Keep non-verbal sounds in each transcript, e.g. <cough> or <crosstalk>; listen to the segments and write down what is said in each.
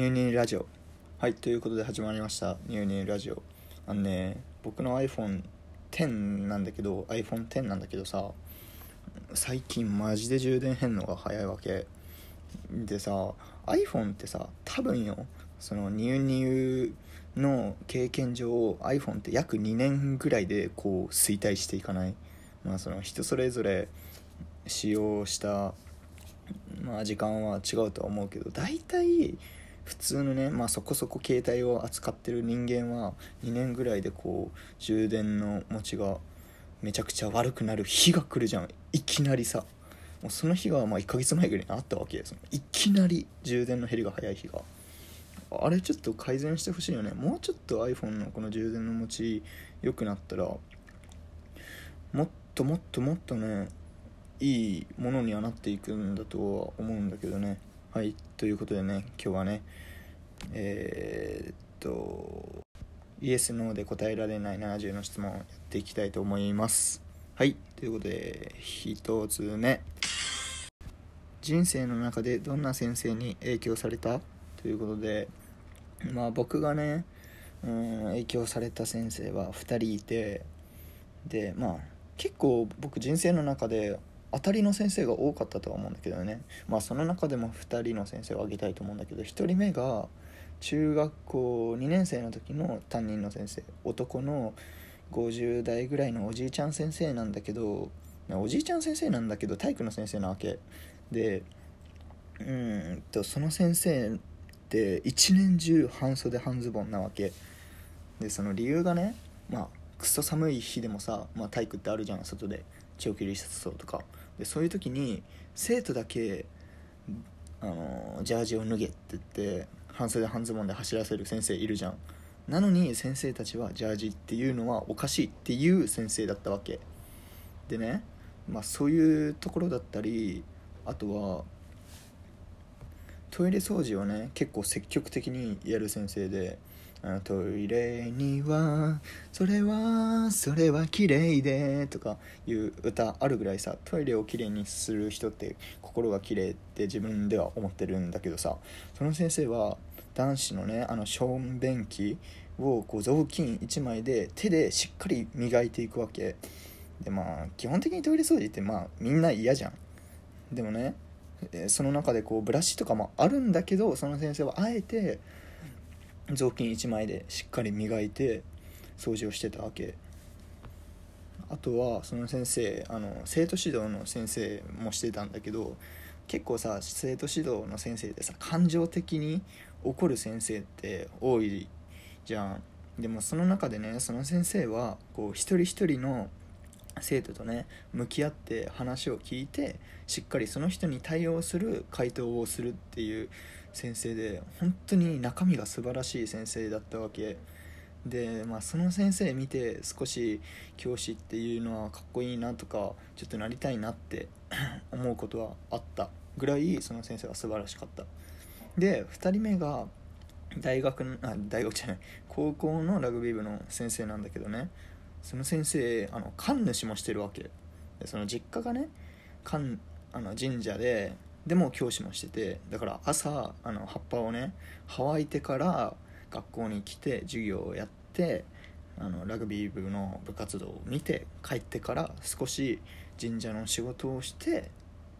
ニューニューラジオ。はいということで始まりました。ニューニューラジオ。あのね僕の iPhone10 なんだけど iPhone10 なんだけどさ最近マジで充電変のが早いわけ。でさ iPhone ってさ多分よそのニューニューの経験上 iPhone って約2年ぐらいでこう衰退していかない。まあその人それぞれ使用したまあ時間は違うとは思うけど大体普通のね、まあ、そこそこ携帯を扱ってる人間は2年ぐらいでこう充電の持ちがめちゃくちゃ悪くなる日が来るじゃん。いきなりさ。もうその日がまあ1ヶ月前ぐらいにあったわけですいきなり充電の減りが早い日が。あれちょっと改善してほしいよね。もうちょっと iPhone のこの充電の持ち良くなったらもっともっともっとねいいものにはなっていくんだとは思うんだけどね。はいということでね今日はねえー、っとイエス・ノーで答えられない70の質問をやっていきたいと思います。はいということで1つ目。人生の中でどんな先生に影響された？ということでまあ僕がねうん影響された先生は2人いてでまあ結構僕人生の中で当たりの先生が多かったとは思うんだけどね。まあその中でも2人の先生を挙げたいと思うんだけど1人目が中学校2年生の時の担任の先生。男の50代ぐらいのおじいちゃん先生なんだけどおじいちゃん先生なんだけど体育の先生なわけ。でうんとその先生って一年中半袖半ズボンなわけ。でその理由がねまあクソ寒い日でもさ、まあ、体育ってあるじゃん外で。長距離シャツとか。でそういう時に生徒だけあのジャージを脱げって言って半袖半ズボンで走らせる先生いるじゃん。なのに先生たちはジャージっていうのはおかしいっていう先生だったわけ。でねまあそういうところだったりあとはトイレ掃除をね結構積極的にやる先生でトイレにはそれはそれは綺麗でとかいう歌あるぐらいさトイレをきれいにする人って心が綺麗って自分では思ってるんだけどさその先生は男子のねあの小便器をこう雑巾1枚で手でしっかり磨いていくわけ。でまあ基本的にトイレ掃除ってまあみんな嫌じゃん。でもねその中でこうブラシとかもあるんだけどその先生はあえて雑巾1枚でしっかり磨いて掃除をしてたわけ。あとはその先生あの生徒指導の先生もしてたんだけど結構さ生徒指導の先生でさ感情的に怒る先生って多いじゃん。でもその中でねその先生はこう一人一人の生徒とね向き合って話を聞いてしっかりその人に対応する回答をするっていう先生で本当に中身が素晴らしい先生だったわけ。で、まあ、その先生見て少し教師っていうのはかっこいいなとかちょっとなりたいなって <coughs> 思うことはあったぐらいその先生は素晴らしかった。で2人目が大学のあ大学じゃない高校のラグビー部の先生なんだけどね。その先生あの神主もしてるわけ。でその実家がね神あの神社ででも教師もしててだから朝あの葉っぱをね乾いてから学校に来て授業をやってあのラグビー部の部活動を見て帰ってから少し神社の仕事をして、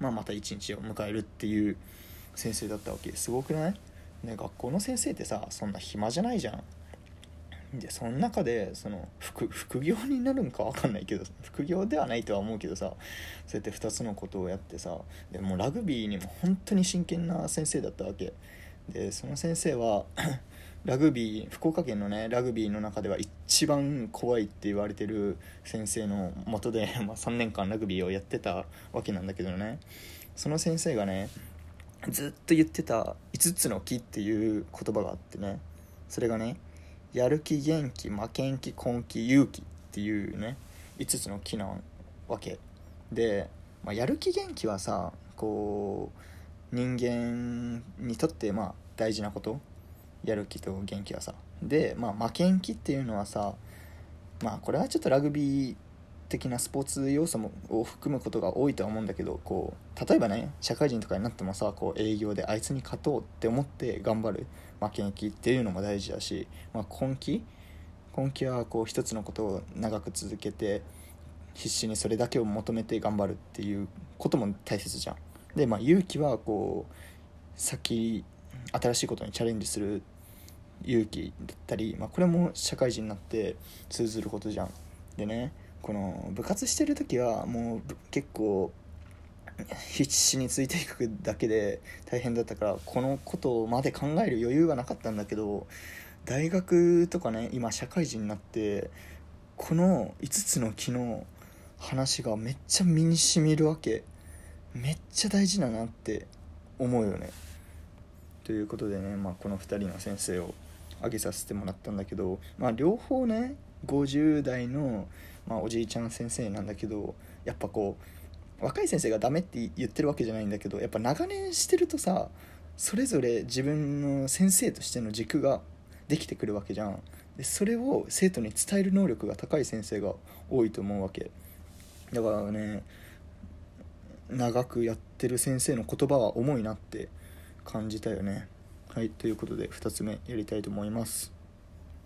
まあ、また一日を迎えるっていう先生だったわけ。すごくない？ね学校の先生ってさそんな暇じゃないじゃん。でその中でその副副業になるんか分かんないけど副業ではないとは思うけどさそうやって2つのことをやってさでもラグビーにも本当に真剣な先生だったわけ。でその先生は <coughs> ラグビー福岡県のねラグビーの中では一番怖いって言われてる先生のもとで、<laughs> まあ、3年間ラグビーをやってたわけなんだけどね。その先生がねずっと言ってた5つの木っていう言葉があってね。それがねやる気元気負けん気根気勇気っていうね5つの木なわけで、まあ、やる気元気はさこう人間にとってまあ大事なことやる気と元気はさ。で、まあ、負けん気っていうのはさまあこれはちょっとラグビー的なスポーツ要素もを含むことが多いとは思うんだけどこう例えばね社会人とかになってもさこう営業であいつに勝とうって思って頑張る負けん気っていうのも大事だし、まあ、根気？根気はこう一つのことを長く続けて必死にそれだけを求めて頑張るっていうことも大切じゃん。で、まあ、勇気はこう先新しいことにチャレンジする勇気だったり、まあ、これも社会人になって通ずることじゃん。でねこの部活してる時はもう結構必死についていくだけで大変だったからこのことまで考える余裕はなかったんだけど大学とかね今社会人になってこの5つの木の話がめっちゃ身にしみるわけ。めっちゃ大事だなって思うよね。ということでね、まあ、この2人の先生を挙げさせてもらったんだけど、まあ、両方ね50代の、まあ、おじいちゃん先生なんだけどやっぱこう若い先生がダメって言ってるわけじゃないんだけどやっぱ長年してるとさそれぞれ自分の先生としての軸ができてくるわけじゃん。でそれを生徒に伝える能力が高い先生が多いと思うわけ。だからね長くやってる先生の言葉は重いなって感じたよね。はいということで2つ目やりたいと思います。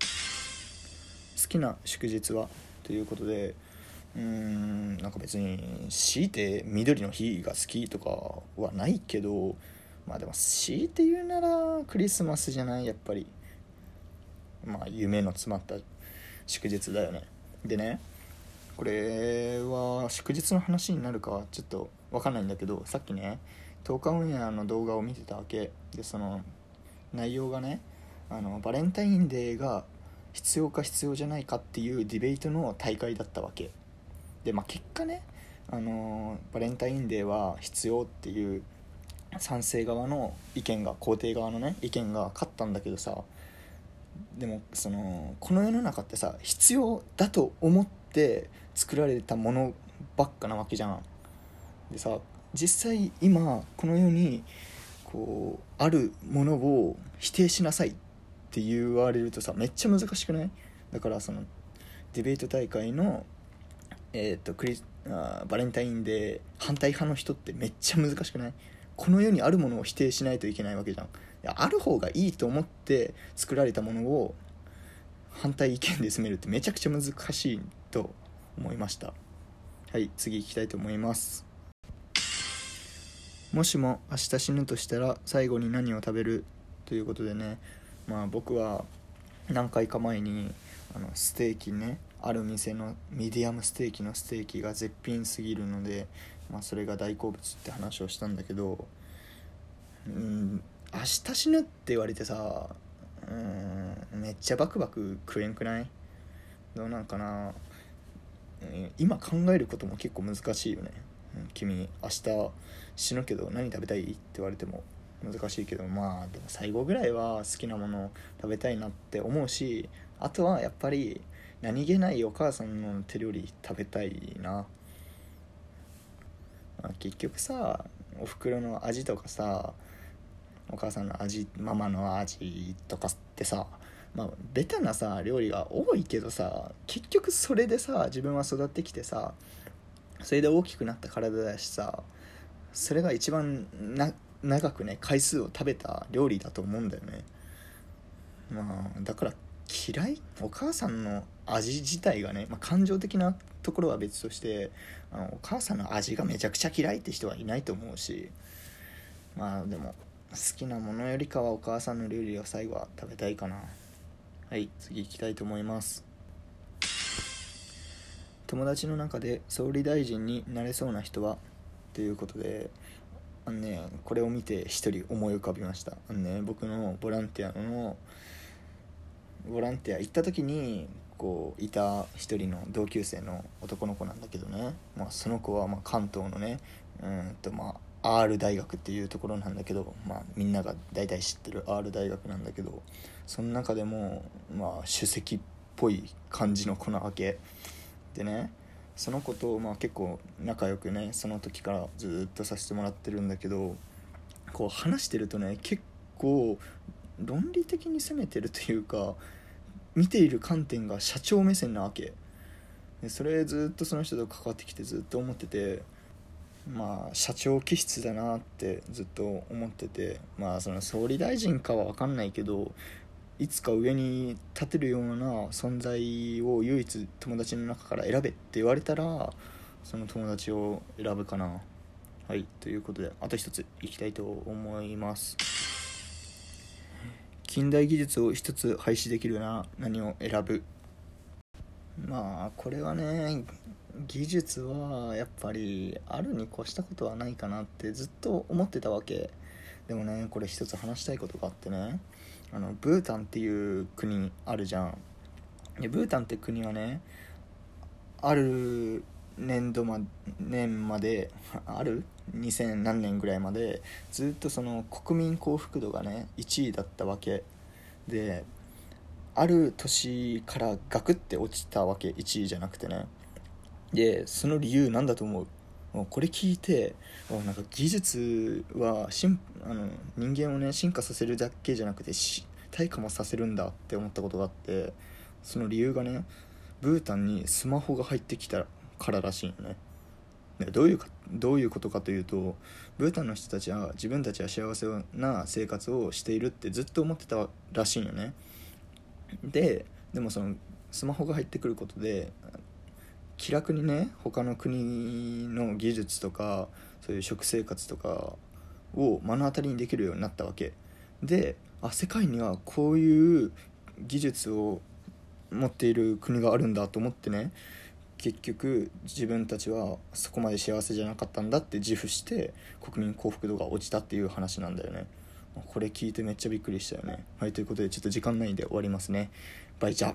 好きな祝日は？ということでうーんなんか別に強いて緑の日が好きとかはないけどまあでも強いて言うならクリスマスじゃないやっぱり。まあ夢の詰まった祝日だよね。でねこれは祝日の話になるかちょっと分かんないんだけどさっきね10日オンエアの動画を見てたわけ。でその内容がねあのバレンタインデーが必要か必要じゃないかっていうディベートの大会だったわけ。でまあ結果ねあのバレンタインデーは必要っていう賛成側の意見が肯定側のね意見が勝ったんだけどさでもそのこの世の中ってさ必要だと思って作られたものばっかなわけじゃん。でさ実際今この世にこうあるものを否定しなさい。っって言われるとさめっちゃ難しくない？だからそのディベート大会の、えーと、クリあバレンタインデー反対派の人ってめっちゃ難しくない？この世にあるものを否定しないといけないわけじゃん。いやある方がいいと思って作られたものを反対意見で進めるってめちゃくちゃ難しいと思いました。はい次行きたいと思います。もしも明日死ぬとしたら最後に何を食べる？ということでね。まあ僕は何回か前にあのステーキねある店のミディアムステーキのステーキが絶品すぎるので、まあ、それが大好物って話をしたんだけどうん明日死ぬって言われてさうんめっちゃバクバク食えんくない？どうなんかな？今考えることも結構難しいよね。君明日死ぬけど何食べたい？って言われても。難しいけどまあでも最後ぐらいは好きなものを食べたいなって思うしあとはやっぱり何気ないお母さんの手料理食べたいな、まあ、結局さおふくろの味とかさお母さんの味ママの味とかってさまあベタなさ料理が多いけどさ結局それでさ自分は育ってきてさそれで大きくなった体だしさそれが一番な長くね回数を食べた料理だと思うんだよね。まあだから嫌いお母さんの味自体がね、まあ、感情的なところは別としてあのお母さんの味がめちゃくちゃ嫌いって人はいないと思うしまあでも好きなものよりかはお母さんの料理を最後は食べたいかな。はい次行きたいと思います。友達の中で総理大臣になれそうな人は？ということであのねこれを見て一人思い浮かびました。あのね僕のボランティアのボランティア行った時にこういた一人の同級生の男の子なんだけどね、まあ、その子はま関東のねうんとまあ R 大学っていうところなんだけど、まあ、みんなが大体知ってる R 大学なんだけどその中でもまあ首席っぽい感じの子なわけ。でねその子とまあ結構仲良くねその時からずっとさせてもらってるんだけどこう話してるとね結構論理的に攻めてるというか見ている観点が社長目線なわけ。でそれずっとその人と関わってきてずっと思っててまあ社長気質だなってずっと思っててまあその総理大臣かは分かんないけどいつか上に立てるような存在を唯一友達の中から選べって言われたらその友達を選ぶかな。はいということであと一ついきたいと思います。近代技術を一つ廃止できるな何を選ぶ？まあこれはね技術はやっぱりあるに越したことはないかなってずっと思ってたわけ。でもねこれ一つ話したいことがあってね。あのブータンっていう国あるじゃん。でブータンって国はねある年度ま年まで <laughs> ある？2000何年ぐらいまでずっとその国民幸福度がね1位だったわけ。である年からガクって落ちたわけ。1位じゃなくてね。でその理由なんだと思う？もうこれ聞いてなんか技術はしんあの人間をね進化させるだけじゃなくて退化もさせるんだって思ったことがあってその理由がねブータンにスマホが入ってきたかららしいよね。でどういうかどういうことかというとブータンの人たちは自分たちは幸せな生活をしているってずっと思ってたらしいよね。ででもそのスマホが入ってくることで気楽にね他の国の技術とかそういう食生活とかを目の当たりにできるようになったわけ。であ世界にはこういう技術を持っている国があるんだと思ってね結局自分たちはそこまで幸せじゃなかったんだって自負して国民幸福度が落ちたっていう話なんだよね。これ聞いてめっちゃびっくりしたよね。はいということでちょっと時間ないんで終わりますね。バイチャ